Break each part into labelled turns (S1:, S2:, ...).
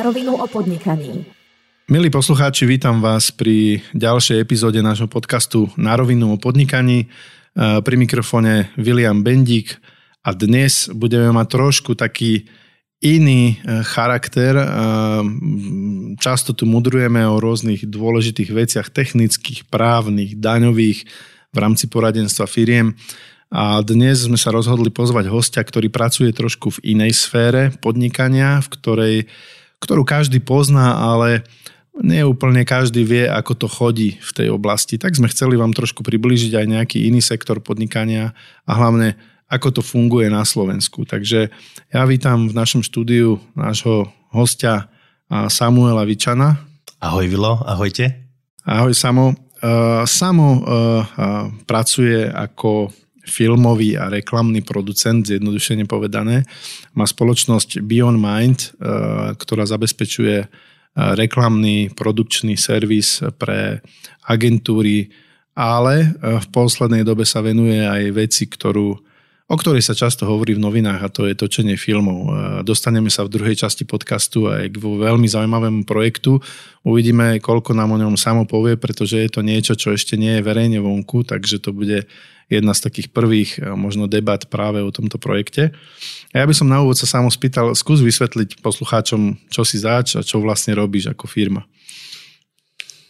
S1: na rovinu o podnikaní.
S2: Milí poslucháči, vítam vás pri ďalšej epizóde nášho podcastu Na rovinu o podnikaní. E, pri mikrofóne William Bendík a dnes budeme mať trošku taký iný e, charakter. E, často tu mudrujeme o rôznych dôležitých veciach technických, právnych, daňových v rámci poradenstva firiem. A dnes sme sa rozhodli pozvať hostia, ktorý pracuje trošku v inej sfére podnikania, v ktorej, ktorú každý pozná, ale nie úplne každý vie, ako to chodí v tej oblasti. Tak sme chceli vám trošku priblížiť aj nejaký iný sektor podnikania a hlavne ako to funguje na Slovensku. Takže ja vítam v našom štúdiu nášho hostia Samuela Vičana.
S3: Ahoj Vilo, ahojte.
S2: Ahoj Samo. Samo pracuje ako filmový a reklamný producent, zjednodušene povedané. Má spoločnosť Beyond Mind, eh, ktorá zabezpečuje eh, reklamný produkčný servis pre agentúry, ale eh, v poslednej dobe sa venuje aj veci, ktorú o ktorej sa často hovorí v novinách a to je točenie filmov. Dostaneme sa v druhej časti podcastu aj k veľmi zaujímavému projektu. Uvidíme, koľko nám o ňom samo povie, pretože je to niečo, čo ešte nie je verejne vonku, takže to bude jedna z takých prvých možno debat práve o tomto projekte. A ja by som na úvod sa samo spýtal, skús vysvetliť poslucháčom, čo si zač a čo vlastne robíš ako firma.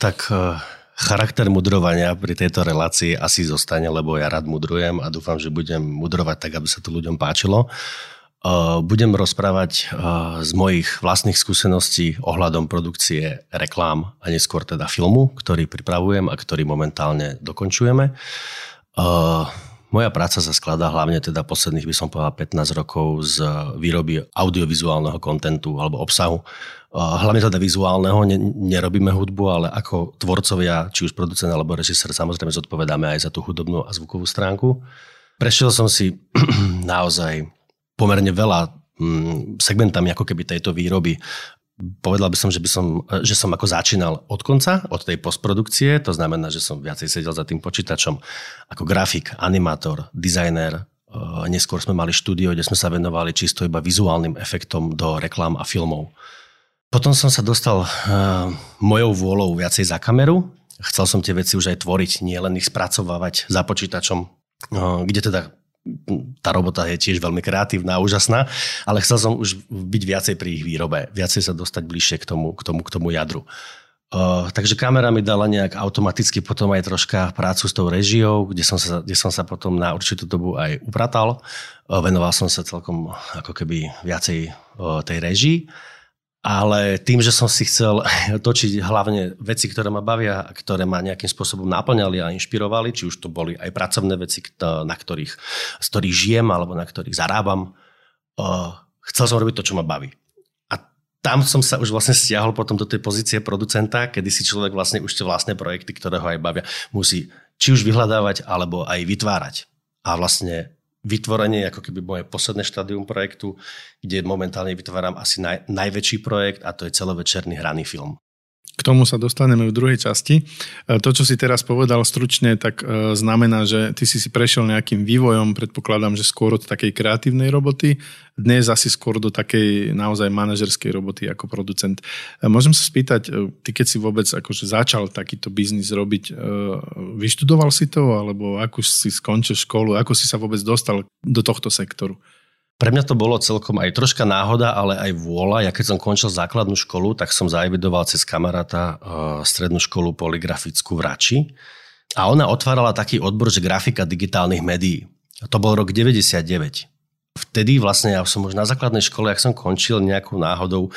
S3: Tak Charakter mudrovania pri tejto relácii asi zostane, lebo ja rád mudrujem a dúfam, že budem mudrovať tak, aby sa to ľuďom páčilo. Budem rozprávať z mojich vlastných skúseností ohľadom produkcie reklám a neskôr teda filmu, ktorý pripravujem a ktorý momentálne dokončujeme. Moja práca sa skladá hlavne teda posledných, by som povedal, 15 rokov z výroby audiovizuálneho kontentu alebo obsahu hlavne teda vizuálneho, ne, nerobíme hudbu, ale ako tvorcovia, či už producent alebo režisér, samozrejme zodpovedáme aj za tú hudobnú a zvukovú stránku. Prešiel som si naozaj pomerne veľa mm, segmentami ako keby tejto výroby. Povedal by som, že, by som, že som ako začínal od konca, od tej postprodukcie, to znamená, že som viacej sedel za tým počítačom ako grafik, animátor, dizajner, Neskôr sme mali štúdio, kde sme sa venovali čisto iba vizuálnym efektom do reklám a filmov. Potom som sa dostal uh, mojou vôľou viacej za kameru. Chcel som tie veci už aj tvoriť, nie len ich spracovávať za počítačom, uh, kde teda tá robota je tiež veľmi kreatívna a úžasná, ale chcel som už byť viacej pri ich výrobe, viacej sa dostať bližšie k tomu, k tomu, k tomu jadru. Uh, takže kamera mi dala nejak automaticky potom aj troška prácu s tou režiou, kde som sa, kde som sa potom na určitú dobu aj upratal. Uh, venoval som sa celkom ako keby viacej uh, tej režii ale tým, že som si chcel točiť hlavne veci, ktoré ma bavia a ktoré ma nejakým spôsobom naplňali a inšpirovali, či už to boli aj pracovné veci, na ktorých, z ktorých žijem alebo na ktorých zarábam, chcel som robiť to, čo ma baví. A tam som sa už vlastne stiahol potom do tej pozície producenta, kedy si človek vlastne už tie vlastné projekty, ktoré ho aj bavia, musí či už vyhľadávať, alebo aj vytvárať. A vlastne vytvorenie, ako keby moje posledné štádium projektu, kde momentálne vytváram asi naj, najväčší projekt a to je celovečerný hraný film.
S2: K tomu sa dostaneme v druhej časti. E, to, čo si teraz povedal stručne, tak e, znamená, že ty si si prešiel nejakým vývojom, predpokladám, že skôr od takej kreatívnej roboty, dnes asi skôr do takej naozaj manažerskej roboty ako producent. E, môžem sa spýtať, ty keď si vôbec akože začal takýto biznis robiť, vyštudoval si to, alebo ako si skončil školu, ako si sa vôbec dostal do tohto sektoru?
S3: Pre mňa to bolo celkom aj troška náhoda, ale aj vôľa. Ja keď som končil základnú školu, tak som zaevidoval cez kamaráta uh, strednú školu poligrafickú v Rači. A ona otvárala taký odbor, že grafika digitálnych médií. To bol rok 99. Vtedy vlastne ja som už na základnej škole, ak som končil nejakou náhodou,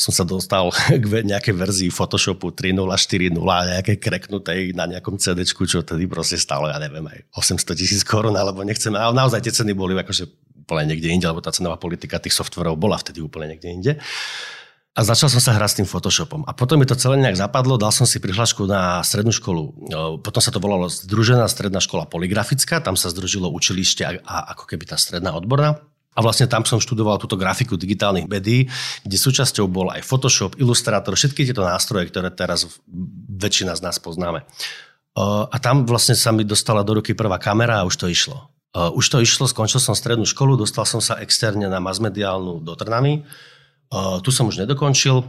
S3: som sa dostal k nejakej verzii Photoshopu 3.0.4.0 a nejaké kreknutej na nejakom CD, čo tedy proste stalo, ja neviem, aj 800 tisíc korún, alebo nechcem, ale naozaj tie ceny boli akože úplne niekde inde, lebo tá cenová politika tých softverov bola vtedy úplne niekde inde. A začal som sa hrať s tým Photoshopom. A potom mi to celé nejak zapadlo, dal som si prihlášku na strednú školu. Potom sa to volalo Združená stredná škola poligrafická, tam sa združilo učilište a, a ako keby tá stredná odborná. A vlastne tam som študoval túto grafiku digitálnych médií, kde súčasťou bol aj Photoshop, Illustrator, všetky tieto nástroje, ktoré teraz väčšina z nás poznáme. A tam vlastne sa mi dostala do ruky prvá kamera a už to išlo. Uh, už to išlo, skončil som strednú školu, dostal som sa externe na masmediálnu do Trnavy. tu som už nedokončil,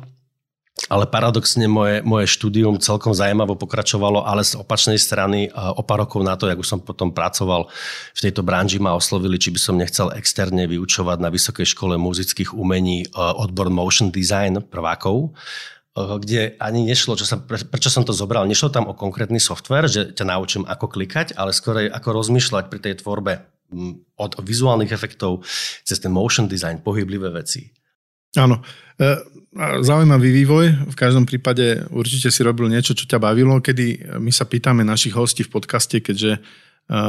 S3: ale paradoxne moje, moje štúdium celkom zaujímavo pokračovalo, ale z opačnej strany o pár rokov na to, jak už som potom pracoval v tejto branži, ma oslovili, či by som nechcel externe vyučovať na Vysokej škole muzických umení odbor motion design prvákov kde ani nešlo, čo sa, prečo som to zobral, nešlo tam o konkrétny software, že ťa naučím ako klikať, ale skôr ako rozmýšľať pri tej tvorbe od vizuálnych efektov cez ten motion design, pohyblivé veci.
S2: Áno. E, zaujímavý vývoj. V každom prípade určite si robil niečo, čo ťa bavilo. Kedy my sa pýtame našich hostí v podcaste, keďže e,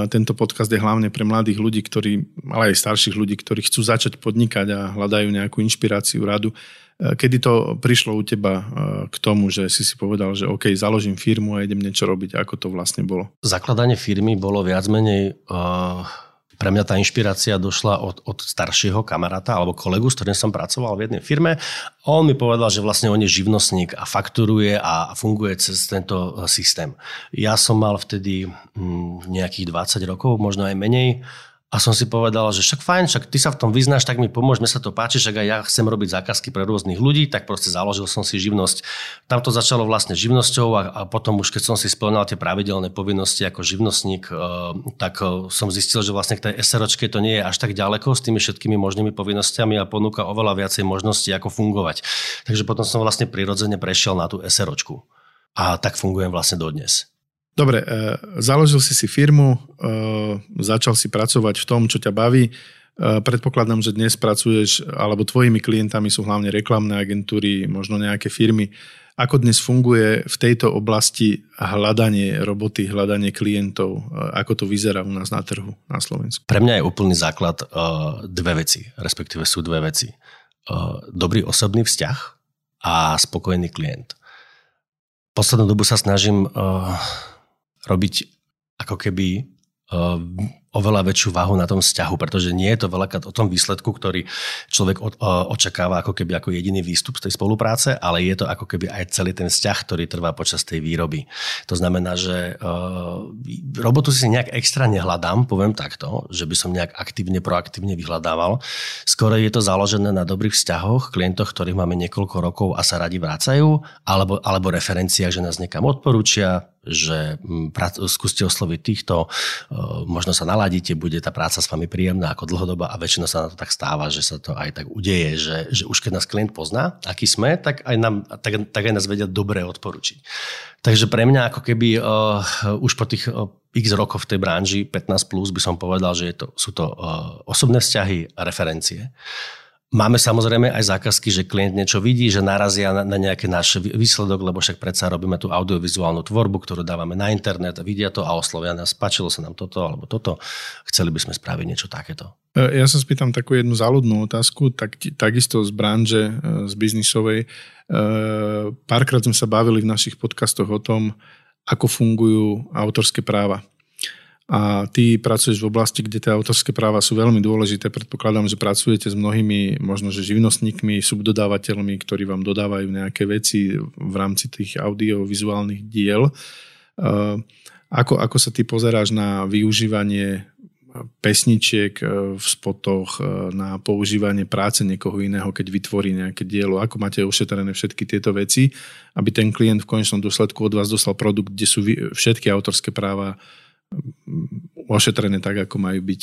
S2: tento podcast je hlavne pre mladých ľudí, ktorí, ale aj starších ľudí, ktorí chcú začať podnikať a hľadajú nejakú inšpiráciu, radu. E, kedy to prišlo u teba k tomu, že si si povedal, že OK, založím firmu a idem niečo robiť. Ako to vlastne bolo?
S3: Zakladanie firmy bolo viac menej... Uh pre mňa tá inšpirácia došla od, od staršieho kamaráta alebo kolegu, s ktorým som pracoval v jednej firme. On mi povedal, že vlastne on je živnostník a fakturuje a funguje cez tento eh, systém. Ja som mal vtedy hm, nejakých 20 rokov, možno aj menej a som si povedal, že však fajn, však ty sa v tom vyznáš, tak mi pomôž, mne sa to páči, však aj ja chcem robiť zákazky pre rôznych ľudí, tak proste založil som si živnosť. Tam to začalo vlastne živnosťou a, a potom už keď som si splňal tie pravidelné povinnosti ako živnostník, uh, tak uh, som zistil, že vlastne k tej SROčke to nie je až tak ďaleko s tými všetkými možnými povinnosťami a ponúka oveľa viacej možností, ako fungovať. Takže potom som vlastne prirodzene prešiel na tú SROčku. A tak fungujem vlastne dodnes.
S2: Dobre, e, založil si si firmu, e, začal si pracovať v tom, čo ťa baví. E, predpokladám, že dnes pracuješ, alebo tvojimi klientami sú hlavne reklamné agentúry, možno nejaké firmy. Ako dnes funguje v tejto oblasti hľadanie roboty, hľadanie klientov? Ako to vyzerá u nás na trhu na Slovensku?
S3: Pre mňa je úplný základ dve veci, respektíve sú dve veci. Dobrý osobný vzťah a spokojný klient. Poslednú dobu sa snažím robiť ako keby uh, oveľa väčšiu váhu na tom vzťahu, pretože nie je to veľakrát o tom výsledku, ktorý človek očakáva ako keby ako jediný výstup z tej spolupráce, ale je to ako keby aj celý ten vzťah, ktorý trvá počas tej výroby. To znamená, že uh, robotu si nejak extra nehľadám, poviem takto, že by som nejak aktívne, proaktívne vyhľadával. Skôr je to založené na dobrých vzťahoch, klientoch, ktorých máme niekoľko rokov a sa radi vrácajú, alebo, alebo referenciách, že nás niekam odporúčia, že skúste osloviť týchto, možno sa naladíte, bude tá práca s vami príjemná ako dlhodoba a väčšinou sa na to tak stáva, že sa to aj tak udeje, že, že už keď nás klient pozná, aký sme, tak aj, nám, tak, tak aj nás vedia dobre odporučiť. Takže pre mňa ako keby uh, už po tých uh, x rokov v tej branži, 15 plus by som povedal, že je to, sú to uh, osobné vzťahy a referencie. Máme samozrejme aj zákazky, že klient niečo vidí, že narazia na, na nejaký náš výsledok, lebo však predsa robíme tú audiovizuálnu tvorbu, ktorú dávame na internet a vidia to a oslovia nás, páčilo sa nám toto alebo toto, chceli by sme spraviť niečo takéto.
S2: E, ja sa spýtam takú jednu záľudnú otázku, tak, takisto z branže, e, z biznisovej. E, párkrát sme sa bavili v našich podcastoch o tom, ako fungujú autorské práva a ty pracuješ v oblasti, kde tie autorské práva sú veľmi dôležité. Predpokladám, že pracujete s mnohými možno, že živnostníkmi, subdodávateľmi, ktorí vám dodávajú nejaké veci v rámci tých audiovizuálnych diel. Ako, ako sa ty pozeráš na využívanie pesničiek v spotoch, na používanie práce niekoho iného, keď vytvorí nejaké dielo? Ako máte ušetrené všetky tieto veci, aby ten klient v konečnom dôsledku od vás dostal produkt, kde sú všetky autorské práva ošetrené tak, ako majú byť.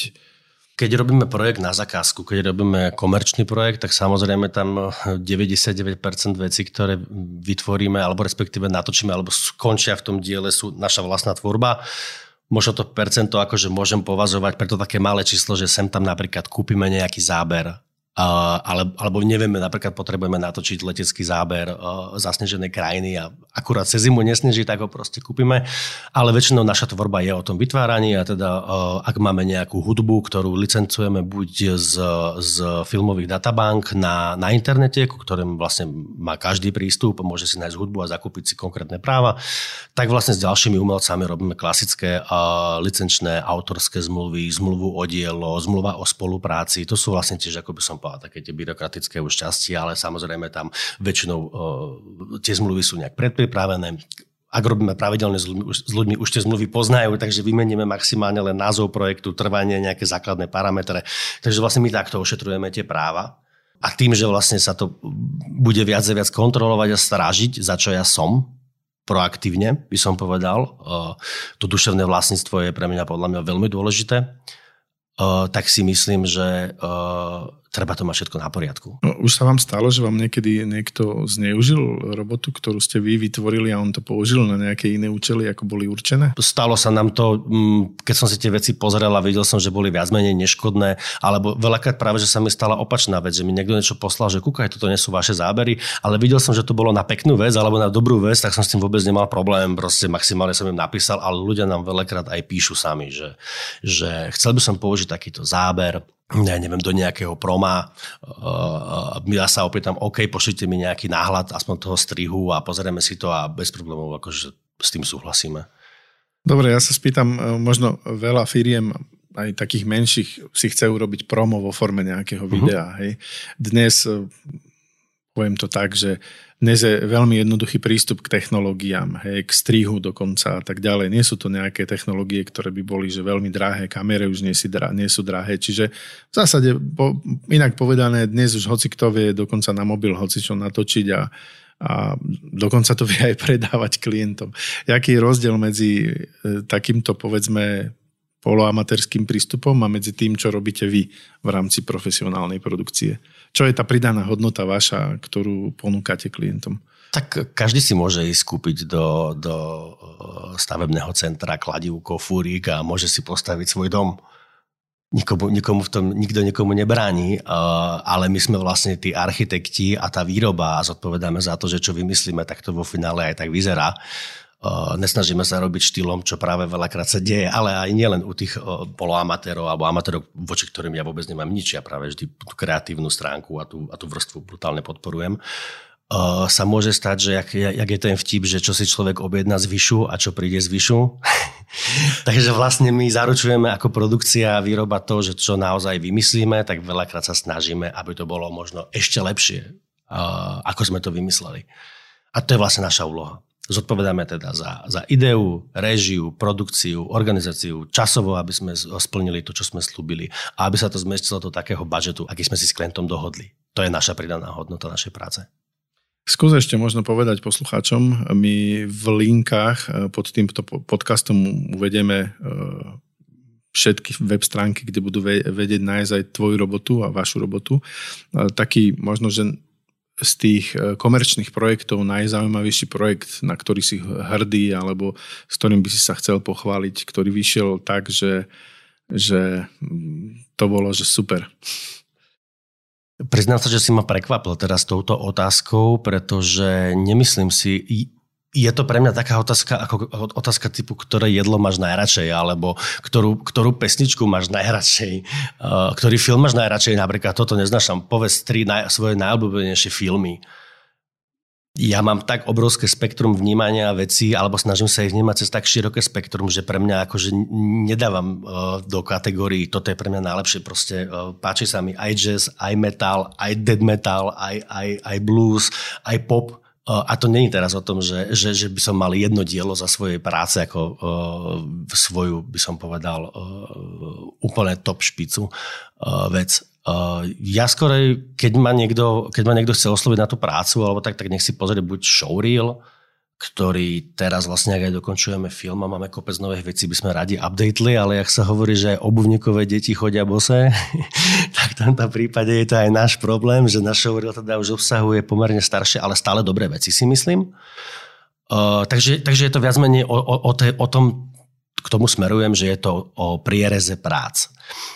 S3: Keď robíme projekt na zakázku, keď robíme komerčný projekt, tak samozrejme tam 99% vecí, ktoré vytvoríme, alebo respektíve natočíme, alebo skončia v tom diele, sú naša vlastná tvorba. Možno to percento akože môžem povazovať preto také malé číslo, že sem tam napríklad kúpime nejaký záber ale, alebo nevieme, napríklad potrebujeme natočiť letecký záber uh, zasneženej krajiny a akurát cez zimu nesneží, tak ho proste kúpime. Ale väčšinou naša tvorba je o tom vytváraní a teda uh, ak máme nejakú hudbu, ktorú licencujeme buď z, z filmových databank na, na internete, ku ktorým vlastne má každý prístup, môže si nájsť hudbu a zakúpiť si konkrétne práva, tak vlastne s ďalšími umelcami robíme klasické uh, licenčné autorské zmluvy, zmluvu o dielo, zmluva o spolupráci. To sú vlastne tiež, ako by som povedal, také tie byrokratické už časti, ale samozrejme tam väčšinou tie zmluvy sú nejak predpripravené, ak robíme pravidelne s ľuďmi, s ľuďmi, už tie zmluvy poznajú, takže vymeníme maximálne len názov projektu, trvanie, nejaké základné parametre. Takže vlastne my takto ošetrujeme tie práva. A tým, že vlastne sa to bude viac a viac kontrolovať a strážiť, za čo ja som, proaktívne by som povedal, to duševné vlastníctvo je pre mňa podľa mňa veľmi dôležité, tak si myslím, že treba to mať všetko na poriadku.
S2: No, už sa vám stalo, že vám niekedy niekto zneužil robotu, ktorú ste vy vytvorili a on to použil na nejaké iné účely, ako boli určené?
S3: Stalo sa nám to, mm, keď som si tie veci pozrel a videl som, že boli viac menej neškodné, alebo veľakrát práve, že sa mi stala opačná vec, že mi niekto niečo poslal, že kúkaj, toto nie sú vaše zábery, ale videl som, že to bolo na peknú vec alebo na dobrú vec, tak som s tým vôbec nemal problém, proste maximálne som im napísal, ale ľudia nám veľakrát aj píšu sami, že, že chcel by som použiť takýto záber, ja neviem, do nejakého proma. Uh, ja sa opýtam, OK, pošlite mi nejaký náhľad aspoň toho strihu a pozrieme si to a bez problémov akože s tým súhlasíme.
S2: Dobre, ja sa spýtam, e, možno veľa firiem aj takých menších si chce urobiť promo vo forme nejakého mhm. videa. Uh-huh. Hej. Dnes poviem to tak, že dnes je veľmi jednoduchý prístup k technológiám, hej, k strihu dokonca a tak ďalej. Nie sú to nejaké technológie, ktoré by boli že veľmi drahé, kamere už nie, si drah, nie sú drahé. Čiže v zásade, po, inak povedané, dnes už hoci kto vie dokonca na mobil hoci čo natočiť a, a dokonca to vie aj predávať klientom. Jaký je rozdiel medzi e, takýmto, povedzme, poloamatérským prístupom a medzi tým, čo robíte vy v rámci profesionálnej produkcie? Čo je tá pridaná hodnota vaša, ktorú ponúkate klientom?
S3: Tak každý si môže ísť kúpiť do, do e, stavebného centra kladivko, fúrik a môže si postaviť svoj dom. Nikomu, nikomu v tom, nikto nikomu nebráni, e, ale my sme vlastne tí architekti a tá výroba a zodpovedáme za to, že čo vymyslíme, tak to vo finále aj tak vyzerá nesnažíme sa robiť štýlom, čo práve veľakrát sa deje, ale aj nielen u tých poloamatérov alebo amatérov, voči ktorým ja vôbec nemám nič, ja práve vždy tú kreatívnu stránku a tú, a tú vrstvu brutálne podporujem. Uh, sa môže stať, že jak, jak je ten vtip, že čo si človek objedná z vyšu a čo príde z vyšu. Takže vlastne my zaručujeme ako produkcia a výroba to, že čo naozaj vymyslíme, tak veľakrát sa snažíme, aby to bolo možno ešte lepšie, uh, ako sme to vymysleli. A to je vlastne naša úloha. Zodpovedáme teda za, za ideu, režiu, produkciu, organizáciu, časovo, aby sme splnili to, čo sme slúbili a aby sa to zmestilo do takého budžetu, aký sme si s klientom dohodli. To je naša pridaná hodnota našej práce.
S2: Skús ešte možno povedať poslucháčom, my v linkách eh, pod týmto podcastom uvedieme eh, všetky web stránky, kde budú vedieť nájsť aj tvoju robotu a vašu robotu. Eh, taký možno, že z tých e, komerčných projektov najzaujímavejší projekt, na ktorý si hrdý alebo s ktorým by si sa chcel pochváliť, ktorý vyšiel tak, že, že mm, to bolo, že super.
S3: Priznám sa, že si ma prekvapil teraz touto otázkou, pretože nemyslím si, je to pre mňa taká otázka, ako otázka typu, ktoré jedlo máš najradšej, alebo ktorú, ktorú pesničku máš najradšej, uh, ktorý film máš najradšej, napríklad toto neznášam, povedz tri naj, svoje najobľúbenejšie filmy. Ja mám tak obrovské spektrum vnímania vecí, alebo snažím sa ich vnímať cez tak široké spektrum, že pre mňa akože nedávam uh, do kategórií, toto je pre mňa najlepšie, proste uh, páči sa mi aj jazz, aj metal, aj dead metal, aj, aj, aj blues, aj pop, a to není teraz o tom, že, že, že by som mal jedno dielo za svojej práce ako uh, svoju, by som povedal, uh, úplne top špicu uh, vec. Uh, ja skorej, keď ma, niekto, keď ma niekto chce osloviť na tú prácu, alebo tak, tak nech si pozrie buď showreel, ktorý teraz vlastne, ak aj dokončujeme film a máme kopec nových vecí, by sme radi updateli, ale ak sa hovorí, že aj obuvníkové deti chodia bose, tak v tomto prípade je to aj náš problém, že naše showreel teda už obsahuje pomerne staršie, ale stále dobré veci si myslím. Uh, takže, takže je to viac menej o, o, o, te, o tom, k tomu smerujem, že je to o priereze prác.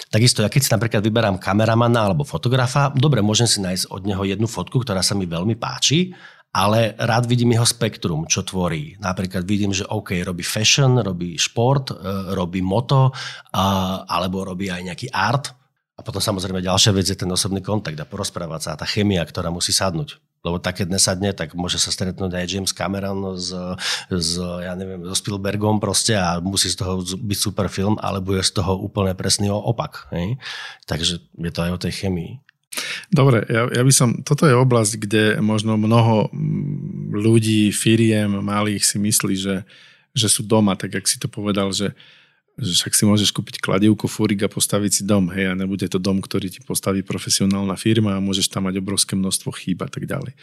S3: Takisto, ja keď si napríklad vyberám kameramana alebo fotografa, dobre, môžem si nájsť od neho jednu fotku, ktorá sa mi veľmi páči, ale rád vidím jeho spektrum, čo tvorí. Napríklad vidím, že OK, robí fashion, robí šport, e, robí moto, alebo robí aj nejaký art. A potom samozrejme ďalšia vec je ten osobný kontakt a porozprávať sa, tá chemia, ktorá musí sadnúť. Lebo tak, keď nesadne, tak môže sa stretnúť aj James Cameron s, s, ja neviem, so Spielbergom proste a musí z toho byť super film, ale bude z toho úplne presný opak. Hej? Takže je to aj o tej chemii.
S2: Dobre, ja, ja by som, toto je oblasť, kde možno mnoho ľudí, firiem, malých si myslí, že, že sú doma, tak jak si to povedal, že že však si môžeš kúpiť kladivku, fúrik a postaviť si dom, hej, a nebude to dom, ktorý ti postaví profesionálna firma a môžeš tam mať obrovské množstvo chýb a tak ďalej.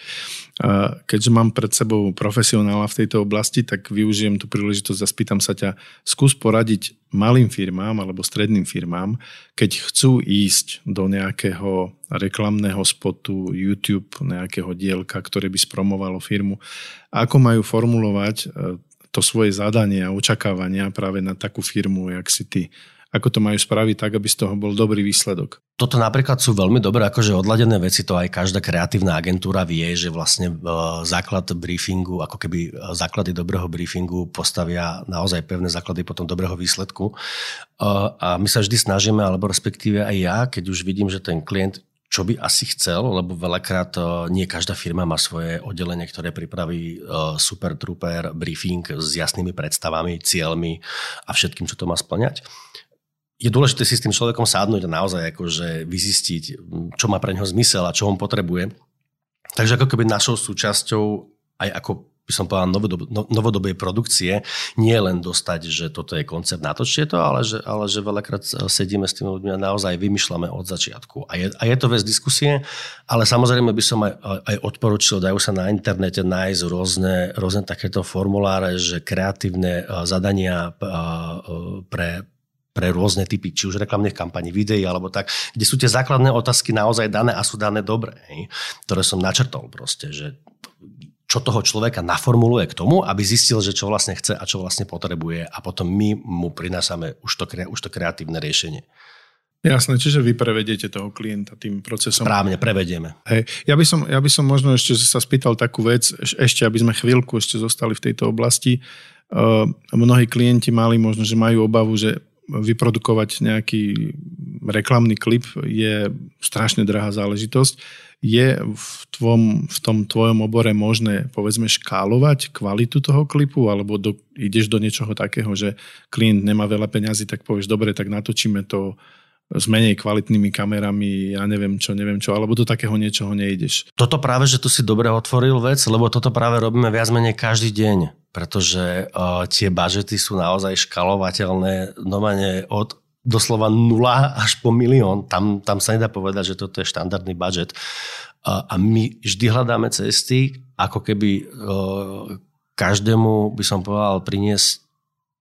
S2: A keďže mám pred sebou profesionála v tejto oblasti, tak využijem tú príležitosť a spýtam sa ťa, skús poradiť malým firmám alebo stredným firmám, keď chcú ísť do nejakého reklamného spotu, YouTube, nejakého dielka, ktoré by spromovalo firmu, ako majú formulovať e, to svoje zadanie a očakávania práve na takú firmu, jak si ty. Ako to majú spraviť tak, aby z toho bol dobrý výsledok?
S3: Toto napríklad sú veľmi dobré akože odladené veci, to aj každá kreatívna agentúra vie, že vlastne e, základ briefingu, ako keby e, základy dobrého briefingu postavia naozaj pevné základy potom dobrého výsledku. E, a my sa vždy snažíme, alebo respektíve aj ja, keď už vidím, že ten klient čo by asi chcel, lebo veľakrát eh, nie každá firma má svoje oddelenie, ktoré pripraví eh, super trooper briefing s jasnými predstavami, cieľmi a všetkým, čo to má splňať. Je dôležité si s tým človekom sádnuť a naozaj akože vyzistiť, čo má pre neho zmysel a čo on potrebuje. Takže ako keby našou súčasťou aj ako by som povedal, novodob, no, novodobej produkcie, nie len dostať, že toto je koncept, natočie to, ale že, ale že veľakrát sedíme s tými ľuďmi a naozaj vymýšľame od začiatku. A je, a je to vec diskusie, ale samozrejme by som aj, aj odporučil, dajú sa na internete nájsť rôzne, rôzne takéto formuláre, že kreatívne zadania pre, pre rôzne typy, či už reklamných kampaní, videí alebo tak, kde sú tie základné otázky naozaj dané a sú dané dobre, hej, ktoré som načrtol proste, že čo toho človeka naformuluje k tomu, aby zistil, že čo vlastne chce a čo vlastne potrebuje a potom my mu prinášame už to, už to kreatívne riešenie.
S2: Jasné, čiže vy prevediete toho klienta tým procesom.
S3: Správne, prevedieme.
S2: Hej. Ja, by som, ja by som možno ešte sa spýtal takú vec, ešte aby sme chvíľku ešte zostali v tejto oblasti. Uh, mnohí klienti mali možno, že majú obavu, že vyprodukovať nejaký reklamný klip je strašne drahá záležitosť je v, tvom, v tom tvojom obore možné, povedzme, škálovať kvalitu toho klipu, alebo do, ideš do niečoho takého, že klient nemá veľa peňazí, tak povieš, dobre, tak natočíme to s menej kvalitnými kamerami, ja neviem čo, neviem čo, alebo do takého niečoho nejdeš.
S3: Toto práve, že tu si dobre otvoril vec, lebo toto práve robíme viac menej každý deň, pretože uh, tie budžety sú naozaj škalovateľné normálne od doslova nula až po milión. Tam, tam sa nedá povedať, že toto je štandardný budget. A, my vždy hľadáme cesty, ako keby e, každému, by som povedal, priniesť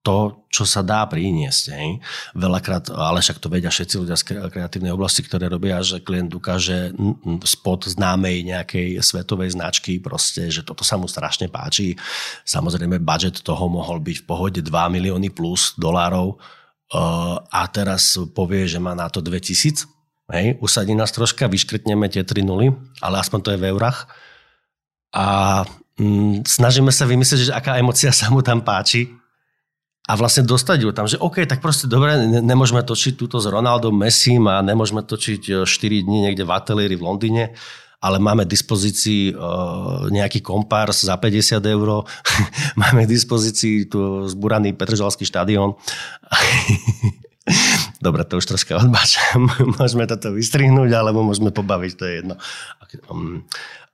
S3: to, čo sa dá priniesť. Hej. Veľakrát, ale však to vedia všetci ľudia z kreatívnej oblasti, ktoré robia, že klient ukáže spod známej nejakej svetovej značky, proste, že toto sa mu strašne páči. Samozrejme, budget toho mohol byť v pohode 2 milióny plus dolárov, a teraz povie, že má na to 2000, hej, usadí nás troška, vyškrtneme tie 3 nuly, ale aspoň to je v eurách. A mm, snažíme sa vymyslieť, že aká emocia sa mu tam páči a vlastne dostať ju tam, že OK, tak proste dobre, ne, nemôžeme točiť túto s Ronaldom Messim a nemôžeme točiť 4 e, dní niekde v ateliéri v Londýne, ale máme k dispozícii uh, nejaký kompárs za 50 eur, máme k dispozícii tu zburaný Petržalský štadión. Dobre, to už troška odbáčam. môžeme toto vystrihnúť, alebo môžeme pobaviť, to je jedno. Um,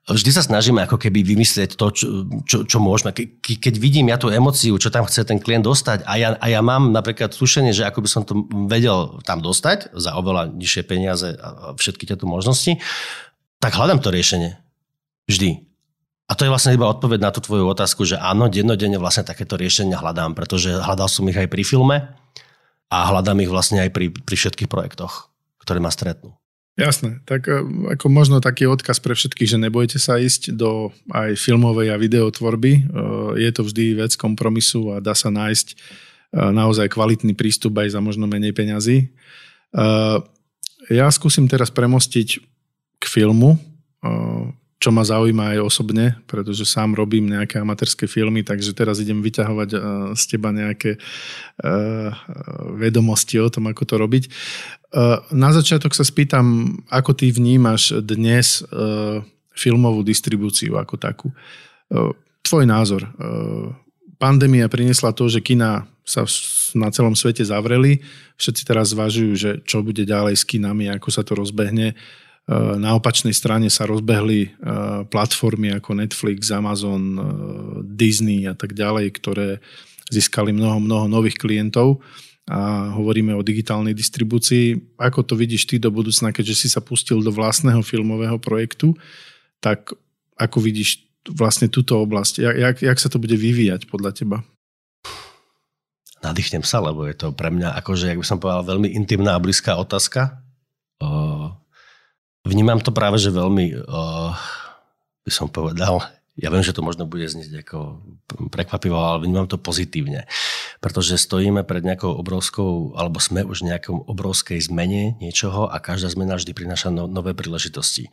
S3: vždy sa snažíme ako keby vymyslieť to, čo, čo, čo môžeme. Ke, keď vidím ja tú emociu, čo tam chce ten klient dostať a ja, a ja mám napríklad tušenie, že ako by som to vedel tam dostať za oveľa nižšie peniaze a všetky tieto možnosti, tak hľadám to riešenie. Vždy. A to je vlastne iba odpoveď na tú tvoju otázku, že áno, dennodenne vlastne takéto riešenia hľadám, pretože hľadal som ich aj pri filme a hľadám ich vlastne aj pri, pri všetkých projektoch, ktoré ma stretnú.
S2: Jasné, tak e, ako možno taký odkaz pre všetkých, že nebojte sa ísť do aj filmovej a videotvorby. E, je to vždy vec kompromisu a dá sa nájsť e, naozaj kvalitný prístup aj za možno menej peňazí. Ja skúsim teraz premostiť k filmu, čo ma zaujíma aj osobne, pretože sám robím nejaké amatérske filmy, takže teraz idem vyťahovať z teba nejaké vedomosti o tom, ako to robiť. Na začiatok sa spýtam, ako ty vnímaš dnes filmovú distribúciu ako takú. Tvoj názor. Pandémia priniesla to, že kina sa na celom svete zavreli. Všetci teraz zvažujú, že čo bude ďalej s kinami, ako sa to rozbehne. Na opačnej strane sa rozbehli platformy ako Netflix, Amazon, Disney a tak ďalej, ktoré získali mnoho, mnoho nových klientov. a hovoríme o digitálnej distribúcii. Ako to vidíš ty do budúcna, keďže si sa pustil do vlastného filmového projektu, tak ako vidíš vlastne túto oblasť? Jak, jak sa to bude vyvíjať podľa teba?
S3: Nadýchnem sa, lebo je to pre mňa, akože, jak by som povedal, veľmi intimná a blízká otázka. Vnímam to práve, že veľmi, by som povedal, ja viem, že to možno bude znieť ako prekvapivo, ale vnímam to pozitívne. Pretože stojíme pred nejakou obrovskou, alebo sme už v nejakom obrovskej zmene niečoho a každá zmena vždy prináša no, nové príležitosti.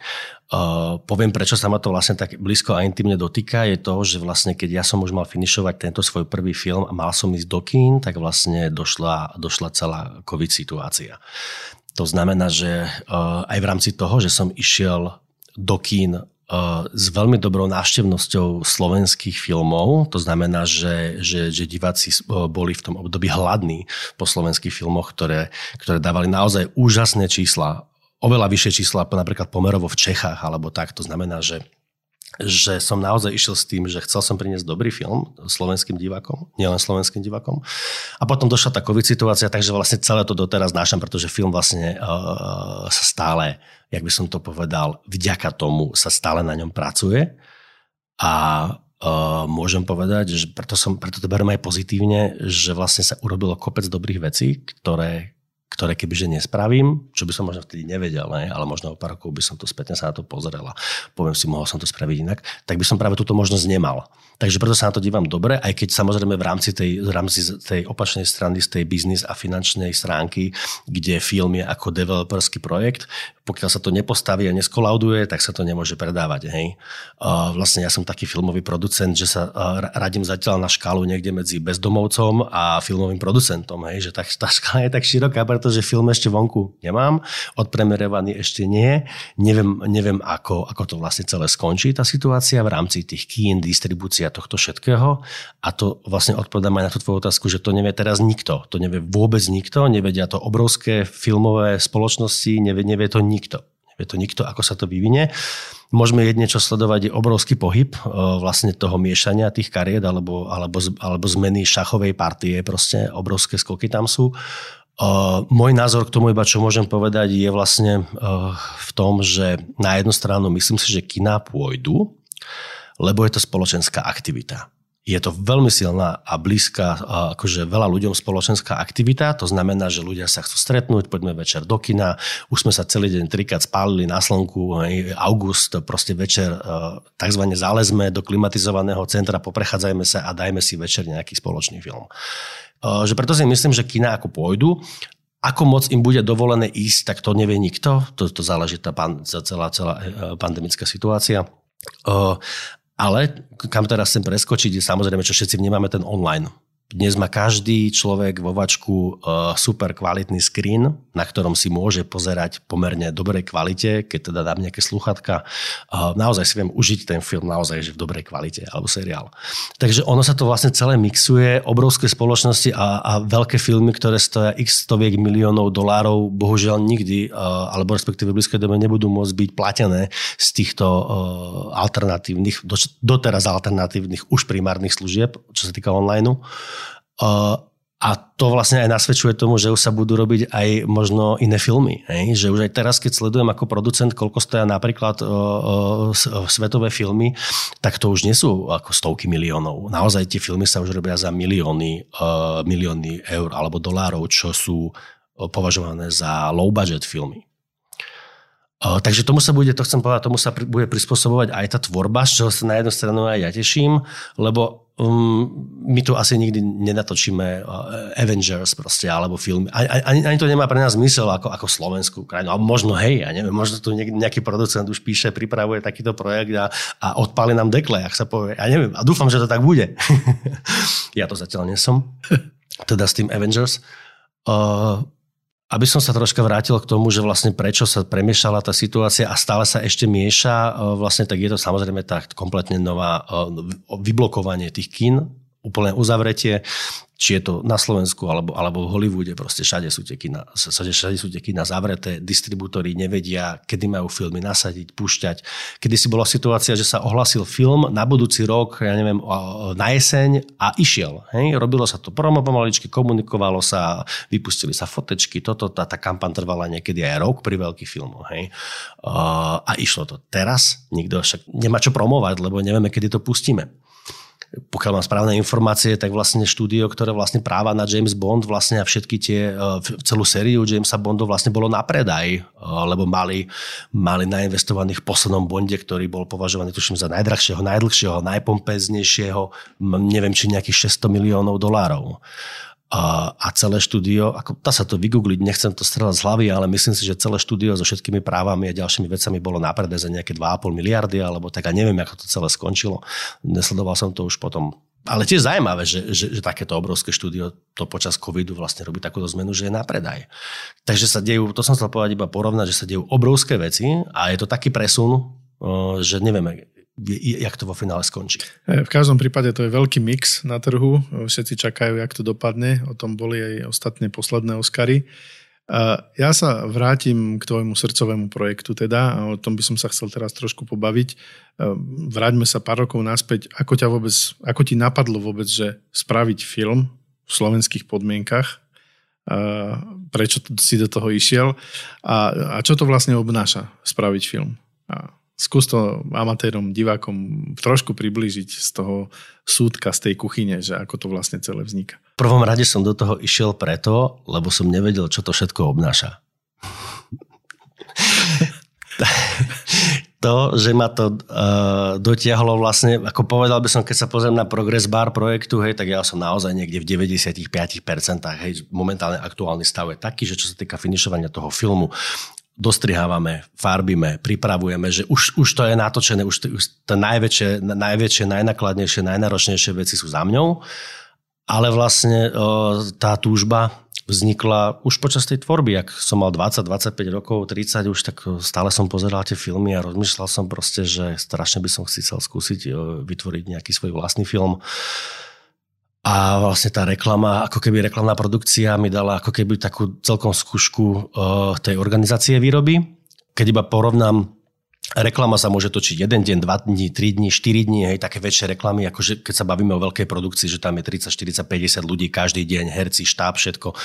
S3: Uh, poviem, prečo sa ma to vlastne tak blízko a intimne dotýka, je to, že vlastne keď ja som už mal finišovať tento svoj prvý film a mal som ísť do kín, tak vlastne došla, došla celá COVID situácia. To znamená, že uh, aj v rámci toho, že som išiel do kín s veľmi dobrou návštevnosťou slovenských filmov. To znamená, že, že, že diváci boli v tom období hladní po slovenských filmoch, ktoré, ktoré dávali naozaj úžasné čísla. Oveľa vyššie čísla napríklad pomerovo v Čechách alebo tak. To znamená, že že som naozaj išiel s tým, že chcel som priniesť dobrý film slovenským divákom, nielen slovenským divákom. A potom došla tá COVID situácia, takže vlastne celé to doteraz nášam, pretože film vlastne uh, sa stále, jak by som to povedal, vďaka tomu sa stále na ňom pracuje. A uh, môžem povedať, že preto, som, preto to beriem aj pozitívne, že vlastne sa urobilo kopec dobrých vecí, ktoré, ktoré kebyže nespravím, čo by som možno vtedy nevedel, ne? ale možno o pár rokov by som to spätne sa na to pozrel a poviem si, mohol som to spraviť inak, tak by som práve túto možnosť nemal. Takže preto sa na to dívam dobre, aj keď samozrejme v rámci tej, v rámci tej opačnej strany, z tej biznis a finančnej stránky, kde film je ako developerský projekt, pokiaľ sa to nepostaví a neskolauduje, tak sa to nemôže predávať. Hej. Vlastne ja som taký filmový producent, že sa radím zatiaľ na škálu niekde medzi bezdomovcom a filmovým producentom. Hej. Že tá, tá škála je tak široká, pretože film ešte vonku nemám, odpremerovaný ešte nie. Neviem, neviem ako, ako to vlastne celé skončí, tá situácia v rámci tých kín, distribúcia tohto všetkého. A to vlastne odpovedám aj na tú tvoju otázku, že to nevie teraz nikto. To nevie vôbec nikto, nevedia to obrovské filmové spoločnosti, nevie, nevie to nikto nikto. Nevie to nikto, ako sa to vyvinie. Môžeme jedne čo sledovať je obrovský pohyb e, vlastne toho miešania tých kariet alebo, alebo, alebo zmeny šachovej partie, proste obrovské skoky tam sú. Uh, môj názor k tomu iba, čo môžem povedať, je vlastne uh, v tom, že na jednu stranu myslím si, že kina pôjdu, lebo je to spoločenská aktivita je to veľmi silná a blízka, akože veľa ľuďom spoločenská aktivita. To znamená, že ľudia sa chcú stretnúť, poďme večer do kina. Už sme sa celý deň trikrát spálili na slnku, august, proste večer takzvané zálezme do klimatizovaného centra, poprechádzajme sa a dajme si večer nejaký spoločný film. Že preto si myslím, že kina ako pôjdu, ako moc im bude dovolené ísť, tak to nevie nikto. To, to záleží tá pan, celá, celá e, pandemická situácia. Ale kam teraz chcem preskočiť, samozrejme, čo všetci vnímame, ten online. Dnes má každý človek vo vačku uh, super kvalitný screen, na ktorom si môže pozerať pomerne dobrej kvalite, keď teda dám nejaké sluchatka. Uh, naozaj si viem užiť ten film naozaj že v dobrej kvalite, alebo seriál. Takže ono sa to vlastne celé mixuje, obrovské spoločnosti a, a veľké filmy, ktoré stoja x stoviek miliónov dolárov, bohužiaľ nikdy, uh, alebo respektíve v blízkej dobe nebudú môcť byť platené z týchto alternatívnych, doteraz alternatívnych už primárnych služieb, čo sa týka online. A to vlastne aj nasvedčuje tomu, že už sa budú robiť aj možno iné filmy. Hej? Že už aj teraz, keď sledujem ako producent, koľko stoja napríklad o, o, svetové filmy, tak to už nie sú ako stovky miliónov. Naozaj tie filmy sa už robia za milióny, o, milióny eur alebo dolárov, čo sú považované za low budget filmy. Takže tomu sa bude, to chcem povedať, tomu sa pri, bude prispôsobovať aj tá tvorba, z čoho sa na jednu stranu aj ja teším, lebo um, my tu asi nikdy nenatočíme Avengers proste, alebo film. Ani, ani, to nemá pre nás zmysel ako, ako slovenskú krajinu. A možno hej, ja neviem, možno tu nieký, nejaký producent už píše, pripravuje takýto projekt a, a odpáli nám dekle, ak sa povie. Ja neviem, a dúfam, že to tak bude. ja to zatiaľ nesom. Teda s tým Avengers. Uh, aby som sa troška vrátil k tomu, že vlastne prečo sa premiešala tá situácia a stále sa ešte mieša, e, vlastne tak je to samozrejme tak kompletne nová e, vyblokovanie tých kín, úplné uzavretie či je to na Slovensku alebo, alebo v Hollywoode, proste všade sú tie kina, všade, všade sú tie kina zavreté, distribútory nevedia, kedy majú filmy nasadiť, púšťať. Kedy si bola situácia, že sa ohlasil film na budúci rok, ja neviem, na jeseň a išiel. Hej? Robilo sa to promo pomaličky, komunikovalo sa, vypustili sa fotečky, toto, tá, tá kampaň trvala niekedy aj rok pri veľkých filmoch. Hej? a išlo to. Teraz nikto však nemá čo promovať, lebo nevieme, kedy to pustíme pokiaľ mám správne informácie, tak vlastne štúdio, ktoré vlastne práva na James Bond vlastne a všetky tie, e, celú sériu Jamesa Bondu vlastne bolo na predaj, e, lebo mali, mali nainvestovaných v poslednom Bonde, ktorý bol považovaný tuším za najdrahšieho, najdlhšieho, najpompeznejšieho, neviem či nejakých 600 miliónov dolárov a, celé štúdio, ako dá sa to vygoogliť, nechcem to strelať z hlavy, ale myslím si, že celé štúdio so všetkými právami a ďalšími vecami bolo na za nejaké 2,5 miliardy, alebo tak a neviem, ako to celé skončilo. Nesledoval som to už potom. Ale tiež zaujímavé, že, že, že takéto obrovské štúdio to počas covidu vlastne robí takúto zmenu, že je na predaj. Takže sa dejú, to som chcel povedať iba porovnať, že sa dejú obrovské veci a je to taký presun, že nevieme, jak to vo finále skončí.
S2: E, v každom prípade to je veľký mix na trhu. Všetci čakajú, jak to dopadne. O tom boli aj ostatné posledné Oscary. Ja sa vrátim k tvojmu srdcovému projektu teda a o tom by som sa chcel teraz trošku pobaviť. E, vráťme sa pár rokov naspäť. Ako, ťa vôbec, ako ti napadlo vôbec, že spraviť film v slovenských podmienkach? Prečo si do toho išiel? A, a čo to vlastne obnáša spraviť film? A skús to amatérom, divákom trošku priblížiť z toho súdka, z tej kuchyne, že ako to vlastne celé vzniká.
S3: V prvom rade som do toho išiel preto, lebo som nevedel, čo to všetko obnáša. to, že ma to uh, dotiahlo vlastne, ako povedal by som, keď sa pozriem na progress bar projektu, hej, tak ja som naozaj niekde v 95%, hej, momentálne aktuálny stav je taký, že čo sa týka finišovania toho filmu, dostrihávame, farbíme, pripravujeme, že už, už to je natočené, už, už to najväčšie, najväčšie, najnakladnejšie, najnáročnejšie veci sú za mňou, ale vlastne o, tá túžba vznikla už počas tej tvorby, ak som mal 20, 25 rokov, 30 už, tak stále som pozeral tie filmy a rozmýšľal som proste, že strašne by som chcel skúsiť vytvoriť nejaký svoj vlastný film. A vlastne tá reklama, ako keby reklamná produkcia mi dala ako keby takú celkom skúšku uh, tej organizácie výroby. Keď iba porovnám Reklama sa môže točiť jeden deň, dva dní, tri dní, štyri dní, hej, také väčšie reklamy, akože keď sa bavíme o veľkej produkcii, že tam je 30, 40, 50 ľudí každý deň, herci, štáb, všetko.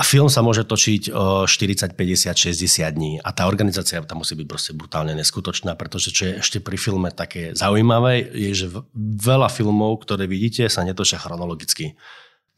S3: Film sa môže točiť 40, 50, 60 dní a tá organizácia tam musí byť proste brutálne neskutočná, pretože čo je ešte pri filme také zaujímavé, je, že veľa filmov, ktoré vidíte, sa netočia chronologicky.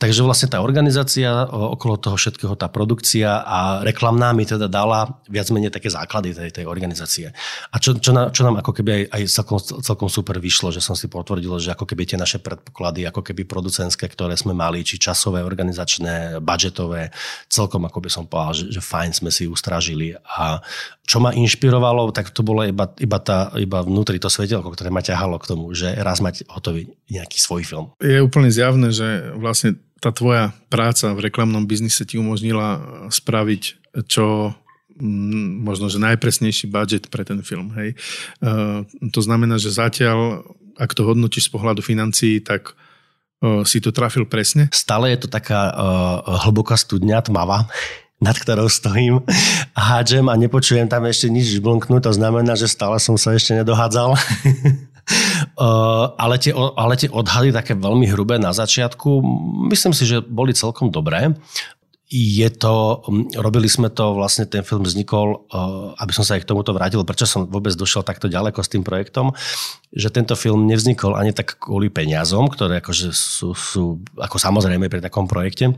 S3: Takže vlastne tá organizácia, okolo toho všetkého tá produkcia a reklamná mi teda dala viac menej také základy tej, tej organizácie. A čo, čo, čo nám ako keby aj, aj celkom, celkom super vyšlo, že som si potvrdil, že ako keby tie naše predpoklady, ako keby producentské, ktoré sme mali, či časové, organizačné, budžetové, celkom ako by som povedal, že, že fajn sme si ustražili. A čo ma inšpirovalo, tak to bolo iba, iba, tá, iba vnútri to svetelko, ktoré ma ťahalo k tomu, že raz mať hotový nejaký svoj film.
S2: Je úplne zjavné, že vlastne tá tvoja práca v reklamnom biznise ti umožnila spraviť čo mm, možno, že najpresnejší budget pre ten film. Hej. Uh, to znamená, že zatiaľ, ak to hodnotíš z pohľadu financií, tak uh, si to trafil presne?
S3: Stále je to taká uh, hlboká studňa, tmava, nad ktorou stojím a hádžem a nepočujem tam ešte nič blnknúť, to znamená, že stále som sa ešte nedohádzal. Uh, ale, tie, ale tie odhady také veľmi hrubé na začiatku, myslím si, že boli celkom dobré. Je to, robili sme to, vlastne ten film vznikol, uh, aby som sa aj k tomuto vrátil, prečo som vôbec došiel takto ďaleko s tým projektom, že tento film nevznikol ani tak kvôli peniazom, ktoré akože sú, sú ako samozrejme pri takom projekte,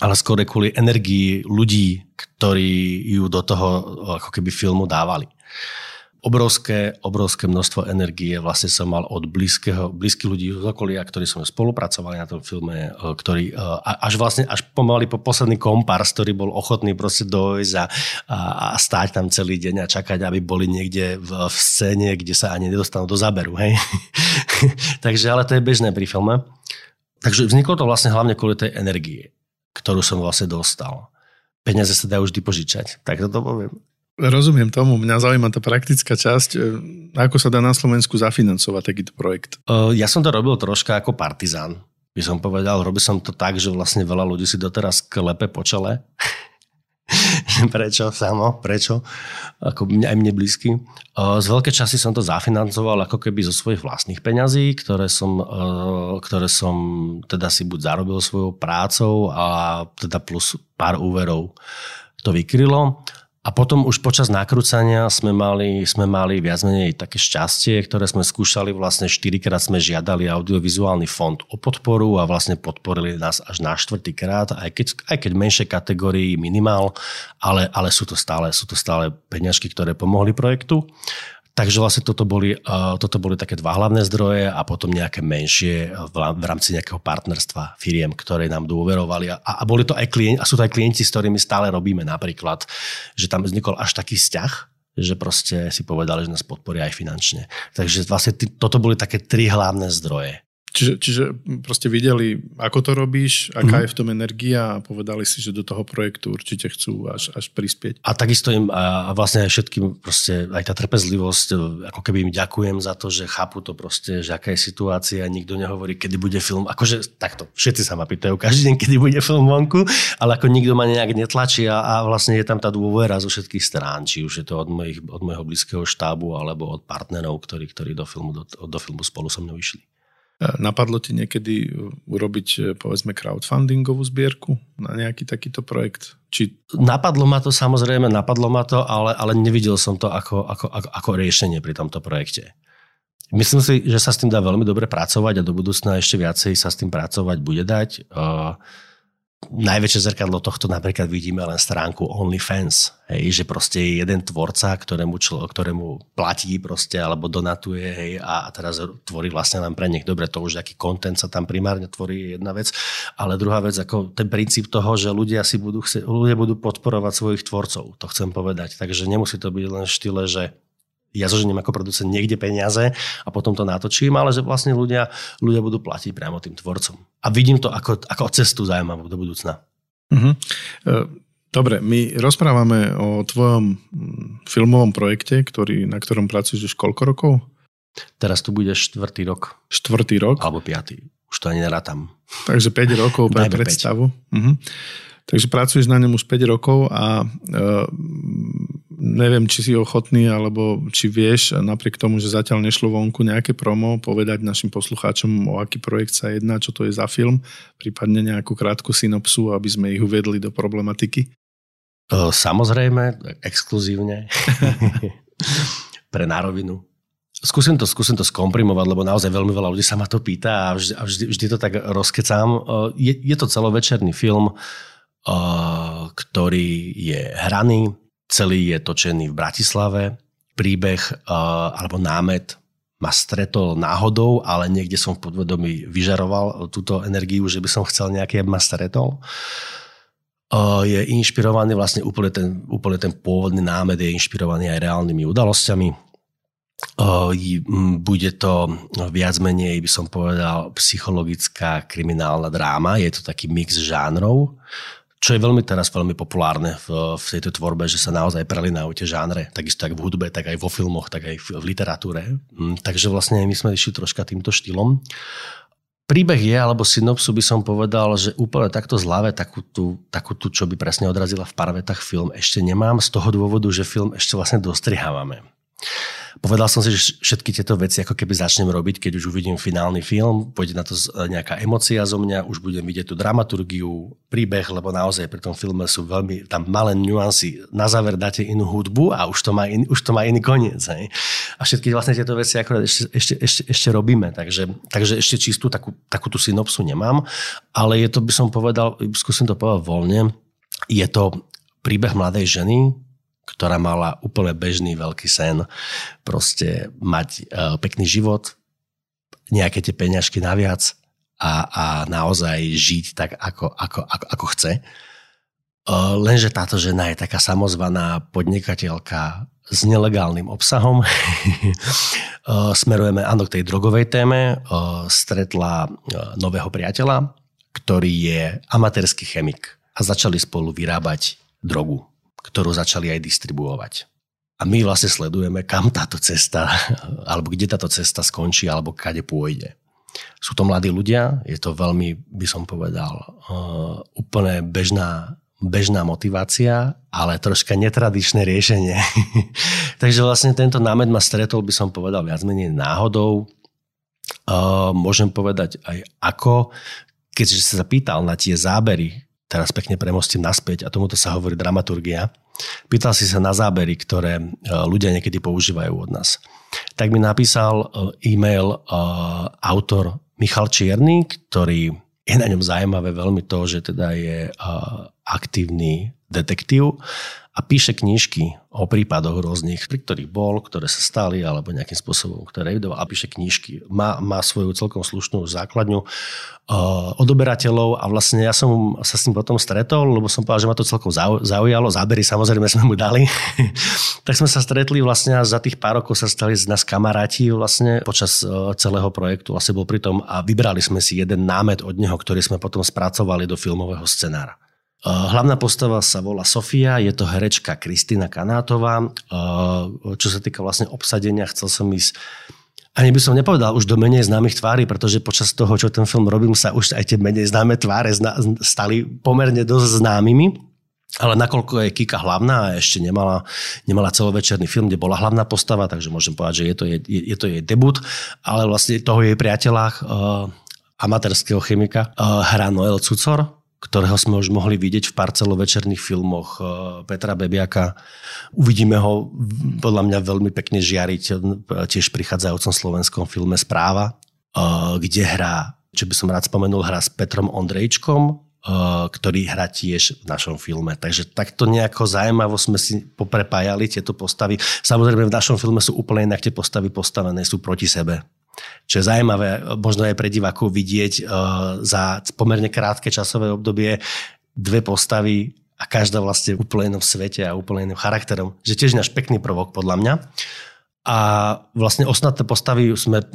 S3: ale skôr kvôli energii ľudí, ktorí ju do toho ako keby filmu dávali obrovské, obrovské množstvo energie vlastne som mal od blízkeho, blízkych ľudí z okolia, ktorí som spolupracovali na tom filme, e, ktorý e, až vlastne, až pomaly po posledný kompars, ktorý bol ochotný proste dojsť a, a, a stáť tam celý deň a čakať, aby boli niekde v, v scéne, kde sa ani nedostanú do záberu. Hej? Takže ale to je bežné pri filme. Takže vzniklo to vlastne hlavne kvôli tej energie, ktorú som vlastne dostal. Peniaze sa dajú vždy požičať, tak to poviem.
S2: Rozumiem tomu, mňa zaujíma tá praktická časť. E, ako sa dá na Slovensku zafinancovať takýto projekt?
S3: Ja som to robil troška ako partizán. By som povedal, robil som to tak, že vlastne veľa ľudí si doteraz klepe po čele. prečo, samo, prečo? Ako aj mne blízky. Z veľké časy som to zafinancoval ako keby zo svojich vlastných peňazí, ktoré som, ktoré som teda si buď zarobil svojou prácou a teda plus pár úverov to vykrylo. A potom už počas nakrúcania sme mali, sme mali viac menej také šťastie, ktoré sme skúšali. Vlastne štyrikrát sme žiadali audiovizuálny fond o podporu a vlastne podporili nás až na štvrtýkrát, aj keď, aj keď menšie kategórii minimál, ale, ale sú, to stále, sú to stále peňažky, ktoré pomohli projektu. Takže vlastne toto boli, uh, toto boli také dva hlavné zdroje a potom nejaké menšie v, v rámci nejakého partnerstva firiem, ktoré nám dôverovali. A, a boli to aj klienti, a sú to aj klienti, s ktorými stále robíme napríklad, že tam vznikol až taký vzťah, že proste si povedali, že nás podporia aj finančne. Takže vlastne toto boli také tri hlavné zdroje.
S2: Čiže, čiže proste videli, ako to robíš, aká mm. je v tom energia a povedali si, že do toho projektu určite chcú až, až prispieť.
S3: A takisto im a vlastne aj všetkým proste aj tá trpezlivosť, ako keby im ďakujem za to, že chápu to proste, že aká je situácia, nikto nehovorí, kedy bude film. Akože takto, všetci sa ma pýtajú každý deň, kedy bude film vonku, ale ako nikto ma nejak netlačí a, a vlastne je tam tá dôvera zo všetkých strán, či už je to od, mojich, od môjho blízkeho štábu alebo od partnerov, ktorí, ktorí do filmu, do, do filmu spolu so mnou išli.
S2: Napadlo ti niekedy urobiť, e, povedzme, crowdfundingovú zbierku na nejaký takýto projekt? Či...
S3: Napadlo ma to, samozrejme, napadlo ma to, ale, ale nevidel som to ako, ako, ako, ako riešenie pri tomto projekte. Myslím si, že sa s tým dá veľmi dobre pracovať a do budúcna ešte viacej sa s tým pracovať bude dať. Uh, najväčšie zrkadlo tohto napríklad vidíme len stránku OnlyFans, hej, že proste je jeden tvorca, ktorému, člo, ktorému platí proste alebo donatuje hej, a teraz tvorí vlastne len pre nich. Dobre, to už aký kontent sa tam primárne tvorí je jedna vec, ale druhá vec, ako ten princíp toho, že ľudia si budú, ľudia budú podporovať svojich tvorcov, to chcem povedať. Takže nemusí to byť len štýle, že ja zoženiem ako producent niekde peniaze a potom to natočím, ale že vlastne ľudia, ľudia budú platiť priamo tým tvorcom. A vidím to ako, ako cestu zaujímavú do budúcna. Uh-huh.
S2: Dobre, my rozprávame o tvojom mm, filmovom projekte, ktorý, na ktorom pracuješ už koľko rokov?
S3: Teraz tu bude štvrtý rok.
S2: Štvrtý rok?
S3: Alebo piatý. Už to ani nerátam.
S2: Takže 5 rokov pre predstavu. Uh-huh. Takže pracuješ na ňom už 5 rokov a uh, neviem, či si ochotný, alebo či vieš, napriek tomu, že zatiaľ nešlo vonku nejaké promo, povedať našim poslucháčom, o aký projekt sa jedná, čo to je za film, prípadne nejakú krátku synopsu, aby sme ich uvedli do problematiky.
S3: Samozrejme, exkluzívne. Pre nárovinu. Skúsim to, skúsim to skomprimovať, lebo naozaj veľmi veľa ľudí sa ma to pýta a vždy, a vždy, vždy to tak rozkecám. Je, je to celovečerný film, ktorý je hraný, celý je točený v Bratislave. Príbeh alebo námet ma stretol náhodou, ale niekde som v podvedomí vyžaroval túto energiu, že by som chcel nejaký, aby ma stretol. Je inšpirovaný vlastne úplne ten, úplne ten pôvodný námed je inšpirovaný aj reálnymi udalosťami. Bude to viac menej, by som povedal, psychologická kriminálna dráma. Je to taký mix žánrov čo je veľmi teraz veľmi populárne v, v tejto tvorbe, že sa naozaj prelinajú tie žánre, takisto tak v hudbe, tak aj vo filmoch, tak aj v, v literatúre. Mm, takže vlastne my sme išli troška týmto štýlom. Príbeh je, alebo synopsu by som povedal, že úplne takto zľave takú tú, takú tú, čo by presne odrazila v parvetách film, ešte nemám z toho dôvodu, že film ešte vlastne dostrihávame. Povedal som si, že všetky tieto veci ako keby začnem robiť, keď už uvidím finálny film, pôjde na to nejaká emocia zo mňa, už budem vidieť tú dramaturgiu, príbeh, lebo naozaj pri tom filme sú veľmi tam malé nuancy. Na záver dáte inú hudbu a už to má, in, už to má iný koniec. Hej. A všetky vlastne tieto veci akorát ešte, ešte, ešte, ešte robíme, takže, takže ešte čistú takú, takú tú synopsu nemám, ale je to, by som povedal, skúsim to povedať voľne, je to príbeh mladej ženy, ktorá mala úplne bežný veľký sen. Proste mať uh, pekný život, nejaké tie peňažky naviac a, a naozaj žiť tak, ako, ako, ako, ako chce. Uh, lenže táto žena je taká samozvaná podnikateľka s nelegálnym obsahom. uh, smerujeme áno k tej drogovej téme. Stretla nového priateľa, ktorý je amatérsky chemik a začali spolu vyrábať drogu ktorú začali aj distribuovať. a my vlastne sledujeme, kam táto cesta, alebo kde táto cesta skončí, alebo kade pôjde. Sú to mladí ľudia, je to veľmi, by som povedal, uh, úplne bežná, bežná motivácia, ale troška netradičné riešenie. Takže vlastne tento námed ma stretol, by som povedal, viac menej náhodou. Uh, môžem povedať aj ako, keďže sa zapýtal na tie zábery, teraz pekne premostím naspäť a tomuto sa hovorí dramaturgia, Pýtal si sa na zábery, ktoré e, ľudia niekedy používajú od nás. Tak mi napísal e, e-mail e, autor Michal Čierny, ktorý je na ňom zaujímavé veľmi to, že teda je aktívny detektív a píše knižky o prípadoch rôznych, pri ktorých bol, ktoré sa stali alebo nejakým spôsobom, ktoré revidoval a píše knižky. Má, má svoju celkom slušnú základňu uh, odoberateľov a vlastne ja som sa s ním potom stretol, lebo som povedal, že ma to celkom zaujalo. Zábery samozrejme sme mu dali. tak sme sa stretli vlastne a za tých pár rokov sa stali z nás kamaráti vlastne počas uh, celého projektu. Vlastne bol pri tom a vybrali sme si jeden námet od neho, ktorý sme potom spracovali do filmového scenára. Eh, hlavná postava sa volá Sofia, je to herečka Kristýna Kanátová. Eh, čo sa týka vlastne obsadenia, chcel som ísť ani by som nepovedal už do menej známych tvári, pretože počas toho, čo ten film robím, sa už aj tie menej známe tváre stali pomerne dosť známymi. Ale nakoľko je Kika hlavná a ešte nemala, nemala celovečerný film, kde bola hlavná postava, takže môžem povedať, že je to, je, je to jej debut, ale vlastne toho jej priateľa, uh, amatérskeho chemika, uh, hrá Noel Cucor, ktorého sme už mohli vidieť v pár celovečerných filmoch eh, Petra Bebiaka. Uvidíme ho podľa mňa veľmi pekne žiariť eh, tiež prichádzajúcom slovenskom filme Správa, eh, kde hrá, čo by som rád spomenul, hrá s Petrom Ondrejčkom, ktorý hrá tiež v našom filme. Takže takto nejako zaujímavo sme si poprepájali tieto postavy. Samozrejme v našom filme sú úplne inak tie postavy postavené, sú proti sebe. Čo je zaujímavé, možno aj pre divákov vidieť uh, za pomerne krátke časové obdobie dve postavy a každá vlastne úplne inom svete a úplne iným charakterom. Že tiež náš pekný prvok podľa mňa. A vlastne ostatné postavy sme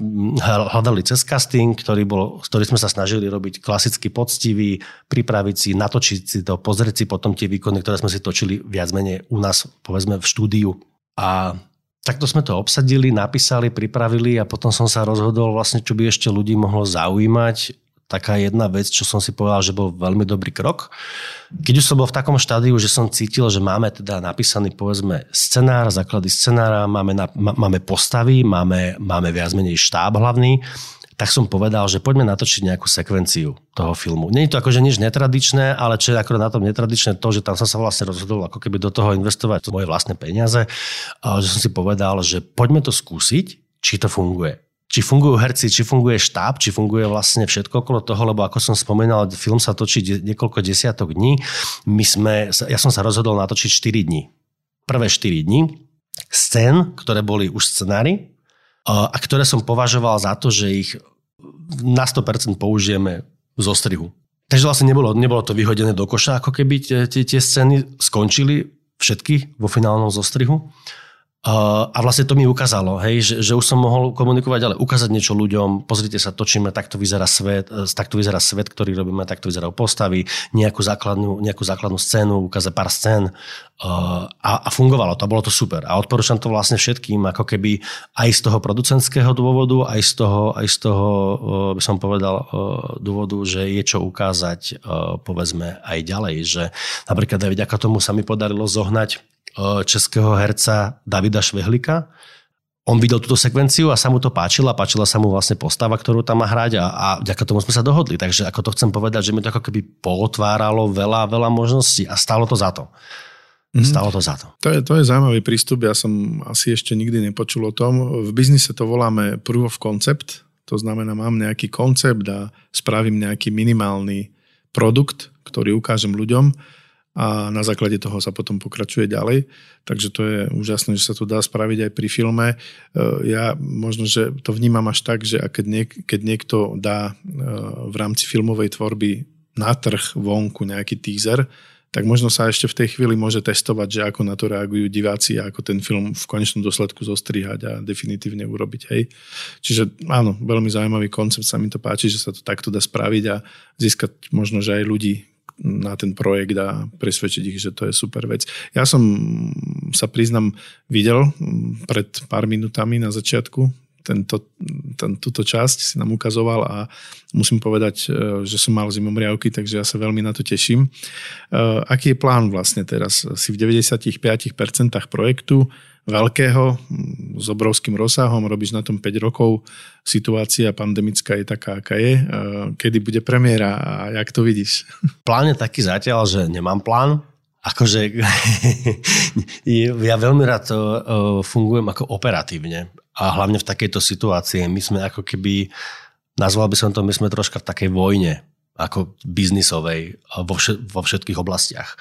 S3: hľadali cez casting, ktorý, bol, ktorý sme sa snažili robiť klasicky poctivý, pripraviť si, natočiť si to, pozrieť si potom tie výkony, ktoré sme si točili viac menej u nás, povedzme v štúdiu. A Takto sme to obsadili, napísali, pripravili a potom som sa rozhodol vlastne, čo by ešte ľudí mohlo zaujímať. Taká jedna vec, čo som si povedal, že bol veľmi dobrý krok. Keď už som bol v takom štádiu, že som cítil, že máme teda napísaný povedzme scenár, základy scenára, máme, na, máme postavy, máme, máme viac menej štáb hlavný, tak som povedal, že poďme natočiť nejakú sekvenciu toho filmu. Je to akože nič netradičné, ale čo je ako na tom netradičné, to, že tam som sa vlastne rozhodol ako keby do toho investovať moje vlastné peniaze, a že som si povedal, že poďme to skúsiť, či to funguje. Či fungujú herci, či funguje štáb, či funguje vlastne všetko okolo toho, lebo ako som spomínal, film sa točí niekoľko desiatok dní. My sme, ja som sa rozhodol natočiť 4 dní. Prvé 4 dní scén, ktoré boli už scenári, a ktoré som považoval za to, že ich na 100% použijeme zo strihu. Takže vlastne nebolo, nebolo to vyhodené do koša, ako keby tie, tie, scény skončili všetky vo finálnom zostrihu. A vlastne to mi ukázalo, hej, že, že už som mohol komunikovať, ale ukázať niečo ľuďom, pozrite sa, točíme, takto vyzerá svet, e, takto vyzerá svet, ktorý robíme, takto vyzerajú postavy, nejakú základnú, nejakú základnú scénu, ukázať pár scén a, a fungovalo to, bolo to super. A odporúčam to vlastne všetkým, ako keby aj z toho producentského dôvodu, aj z toho, aj z toho by som povedal, dôvodu, že je čo ukázať, povedzme, aj ďalej, že napríklad aj vďaka tomu sa mi podarilo zohnať českého herca Davida Švehlika. On videl túto sekvenciu a sa mu to páčilo a páčila sa mu vlastne postava, ktorú tam má hrať a, a vďaka tomu sme sa dohodli. Takže ako to chcem povedať, že mi to ako keby pootváralo veľa, veľa možností a stalo to za to. Mm-hmm. Stalo to za to.
S2: To je, to je zaujímavý prístup, ja som asi ešte nikdy nepočul o tom. V biznise to voláme proof of concept, to znamená, mám nejaký koncept a spravím nejaký minimálny produkt, ktorý ukážem ľuďom a na základe toho sa potom pokračuje ďalej. Takže to je úžasné, že sa to dá spraviť aj pri filme. E, ja možno, že to vnímam až tak, že keď, niek- keď niekto dá e, v rámci filmovej tvorby na trh vonku nejaký teaser, tak možno sa ešte v tej chvíli môže testovať, že ako na to reagujú diváci a ako ten film v konečnom dôsledku zostrihať a definitívne urobiť. Hej. Čiže áno, veľmi zaujímavý koncept, sa mi to páči, že sa to takto dá spraviť a získať možno, že aj ľudí na ten projekt a presvedčiť ich, že to je super vec. Ja som sa priznam videl pred pár minutami na začiatku tento, ten, túto časť si nám ukazoval a musím povedať, e, že som mal zimomriavky, takže ja sa veľmi na to teším. E, aký je plán vlastne teraz? Si v 95% projektu veľkého, s obrovským rozsahom, robíš na tom 5 rokov, situácia pandemická je taká, aká je. E, kedy bude premiéra a jak to vidíš?
S3: Plán je taký zatiaľ, že nemám plán, akože ja veľmi rád fungujem ako operatívne a hlavne v takejto situácii my sme ako keby, nazval by som to, my sme troška v takej vojne, ako biznisovej vo, všet, vo všetkých oblastiach.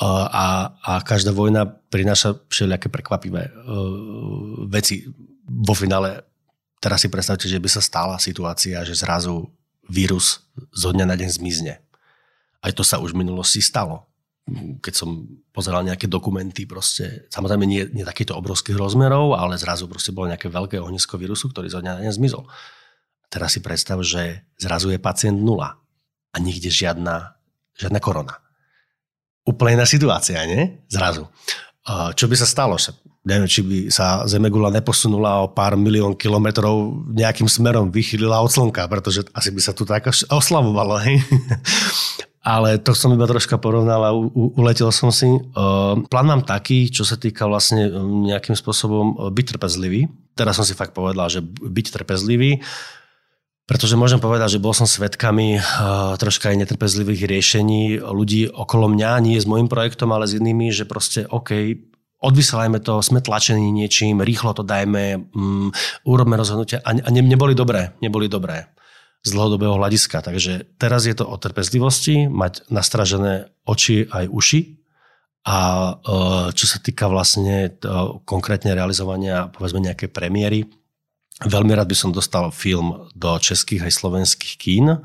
S3: A, a každá vojna prináša všelijaké prekvapivé uh, veci. Vo finále, teraz si predstavte, že by sa stala situácia, že zrazu vírus zo dňa na deň zmizne. Aj to sa už v minulosti stalo keď som pozeral nejaké dokumenty, proste, samozrejme nie, nie takýchto obrovských rozmerov, ale zrazu proste bolo nejaké veľké ohnisko vírusu, ktorý zo dňa zmizol. Teraz si predstav, že zrazu je pacient nula a nikde žiadna, žiadna korona. Úplne iná situácia, nie? Zrazu. Čo by sa stalo? Neviem, či by sa Zemegula neposunula o pár milión kilometrov nejakým smerom, vychýlila od slnka, pretože asi by sa tu tak oslavovalo. Hej? ale to som iba troška porovnal a u, uletel som si. Uh, plán mám taký, čo sa týka vlastne nejakým spôsobom uh, byť trpezlivý. Teraz som si fakt povedal, že byť trpezlivý, pretože môžem povedať, že bol som svetkami uh, troška aj netrpezlivých riešení ľudí okolo mňa, nie s môjim projektom, ale s inými, že proste OK, odvysielajme to, sme tlačení niečím, rýchlo to dajme, um, urobme rozhodnutia a, a ne, neboli dobré, neboli dobré z dlhodobého hľadiska. Takže teraz je to o trpezlivosti, mať nastražené oči aj uši a e, čo sa týka vlastne konkrétne realizovania povedzme nejaké premiéry, veľmi rád by som dostal film do českých aj slovenských kín.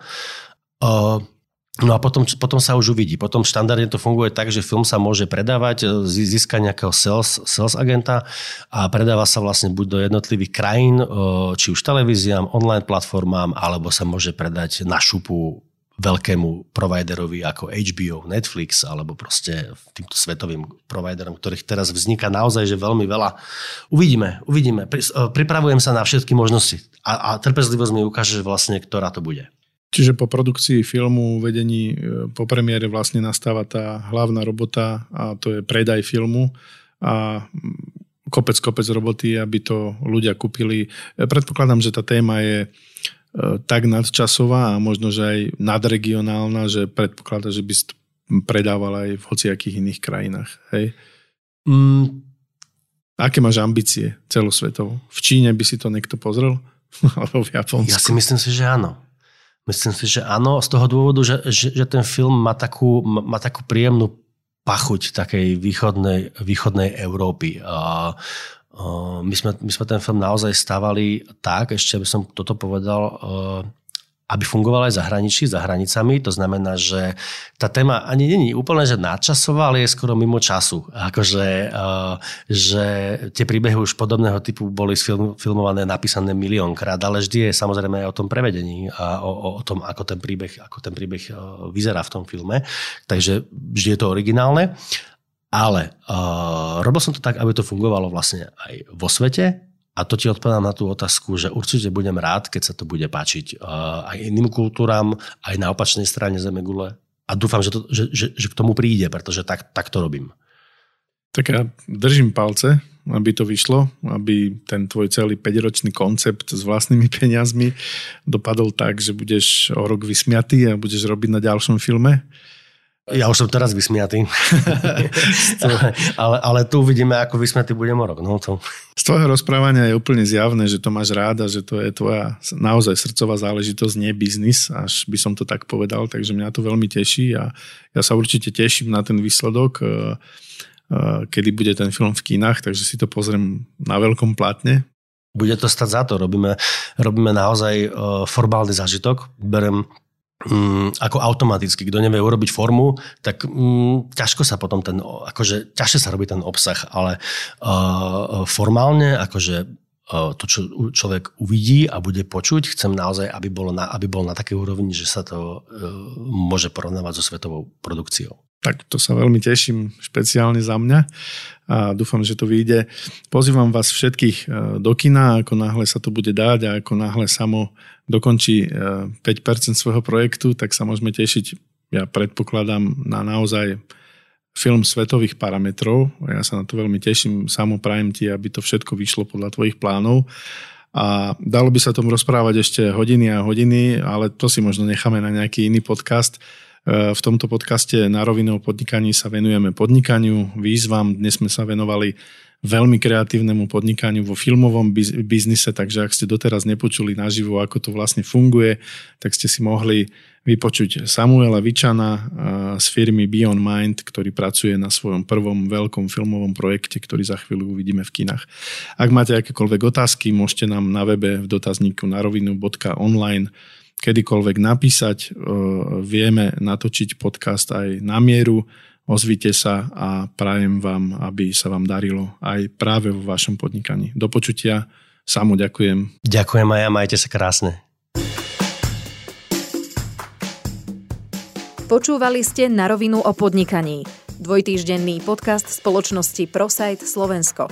S3: No a potom, potom sa už uvidí. Potom štandardne to funguje tak, že film sa môže predávať, e, získa nejakého sales, sales agenta a predáva sa vlastne buď do jednotlivých krajín, e, či už televíziám, online platformám, alebo sa môže predať na šupu veľkému providerovi ako HBO, Netflix alebo proste týmto svetovým providerom, ktorých teraz vzniká naozaj že veľmi veľa. Uvidíme, uvidíme. E, pripravujem sa na všetky možnosti a, a trpezlivosť mi ukáže vlastne, ktorá to bude.
S2: Čiže po produkcii filmu, vedení, e, po premiére vlastne nastáva tá hlavná robota a to je predaj filmu a mm, kopec, kopec roboty, aby to ľudia kúpili. E, predpokladám, že tá téma je tak nadčasová a možno, že aj nadregionálna, že predpokladá, že by si predával aj v hociakých iných krajinách. Hej? Mm. Aké máš ambície celosvetovo? V Číne by si to niekto pozrel? Alebo v Japonsku?
S3: Ja si myslím si, že áno. Myslím si, že áno, z toho dôvodu, že, že, že ten film má takú, má takú príjemnú pachuť takej východnej, východnej Európy. A my, sme, my sme ten film naozaj stavali tak, ešte by som toto povedal, aby fungoval aj zahraničí, za hranicami. To znamená, že tá téma ani není úplne, že nadčasová, ale je skoro mimo času. Akože, uh, že tie príbehy už podobného typu boli film, filmované, napísané miliónkrát, ale vždy je samozrejme aj o tom prevedení a o, o tom, ako ten príbeh, ako ten príbeh vyzerá v tom filme. Takže vždy je to originálne. Ale uh, robil som to tak, aby to fungovalo vlastne aj vo svete, a to ti odpovedám na tú otázku, že určite budem rád, keď sa to bude páčiť uh, aj iným kultúram, aj na opačnej strane Zemegule. A dúfam, že, to, že, že, že k tomu príde, pretože tak, tak to robím.
S2: Tak ja držím palce, aby to vyšlo, aby ten tvoj celý 5-ročný koncept s vlastnými peniazmi dopadol tak, že budeš o rok vysmiatý a budeš robiť na ďalšom filme.
S3: Ja už som teraz vysmiatý. ale, ale tu uvidíme, ako vysmiatý budem o rok. No, to...
S2: Z tvojho rozprávania je úplne zjavné, že to máš ráda, že to je tvoja naozaj srdcová záležitosť, nie biznis, až by som to tak povedal, takže mňa to veľmi teší a ja sa určite teším na ten výsledok, e, e, kedy bude ten film v kínach, takže si to pozriem na veľkom platne.
S3: Bude to stať za to. Robíme, robíme naozaj e, formálny zážitok. Berem mm, ako automaticky, kto nevie urobiť formu, tak mm, ťažko sa potom ten, akože ťažšie sa robí ten obsah, ale uh, formálne, akože to, čo človek uvidí a bude počuť, chcem naozaj, aby, bolo na, aby bol na takej úrovni, že sa to môže porovnávať so svetovou produkciou.
S2: Tak to sa veľmi teším špeciálne za mňa a dúfam, že to vyjde. Pozývam vás všetkých e, do kina, ako náhle sa to bude dať a ako náhle samo dokončí 5% e, svojho projektu, tak sa môžeme tešiť, ja predpokladám, na naozaj film svetových parametrov. Ja sa na to veľmi teším, samo prajem ti, aby to všetko vyšlo podľa tvojich plánov. A dalo by sa tomu rozprávať ešte hodiny a hodiny, ale to si možno necháme na nejaký iný podcast. E, v tomto podcaste na rovinu o podnikaní sa venujeme podnikaniu, výzvam. Dnes sme sa venovali veľmi kreatívnemu podnikaniu vo filmovom biznise, takže ak ste doteraz nepočuli naživo, ako to vlastne funguje, tak ste si mohli vypočuť Samuela Vičana e, z firmy Beyond Mind, ktorý pracuje na svojom prvom veľkom filmovom projekte, ktorý za chvíľu uvidíme v kinách. Ak máte akékoľvek otázky, môžete nám na webe v dotazníku na rovinu.online kedykoľvek napísať. E, vieme natočiť podcast aj na mieru. Ozvite sa a prajem vám, aby sa vám darilo aj práve vo vašom podnikaní. Do počutia. Samo ďakujem.
S3: Ďakujem aj ja, majte sa krásne.
S1: Počúvali ste na rovinu o podnikaní. Dvojtýždenný podcast spoločnosti ProSite Slovensko.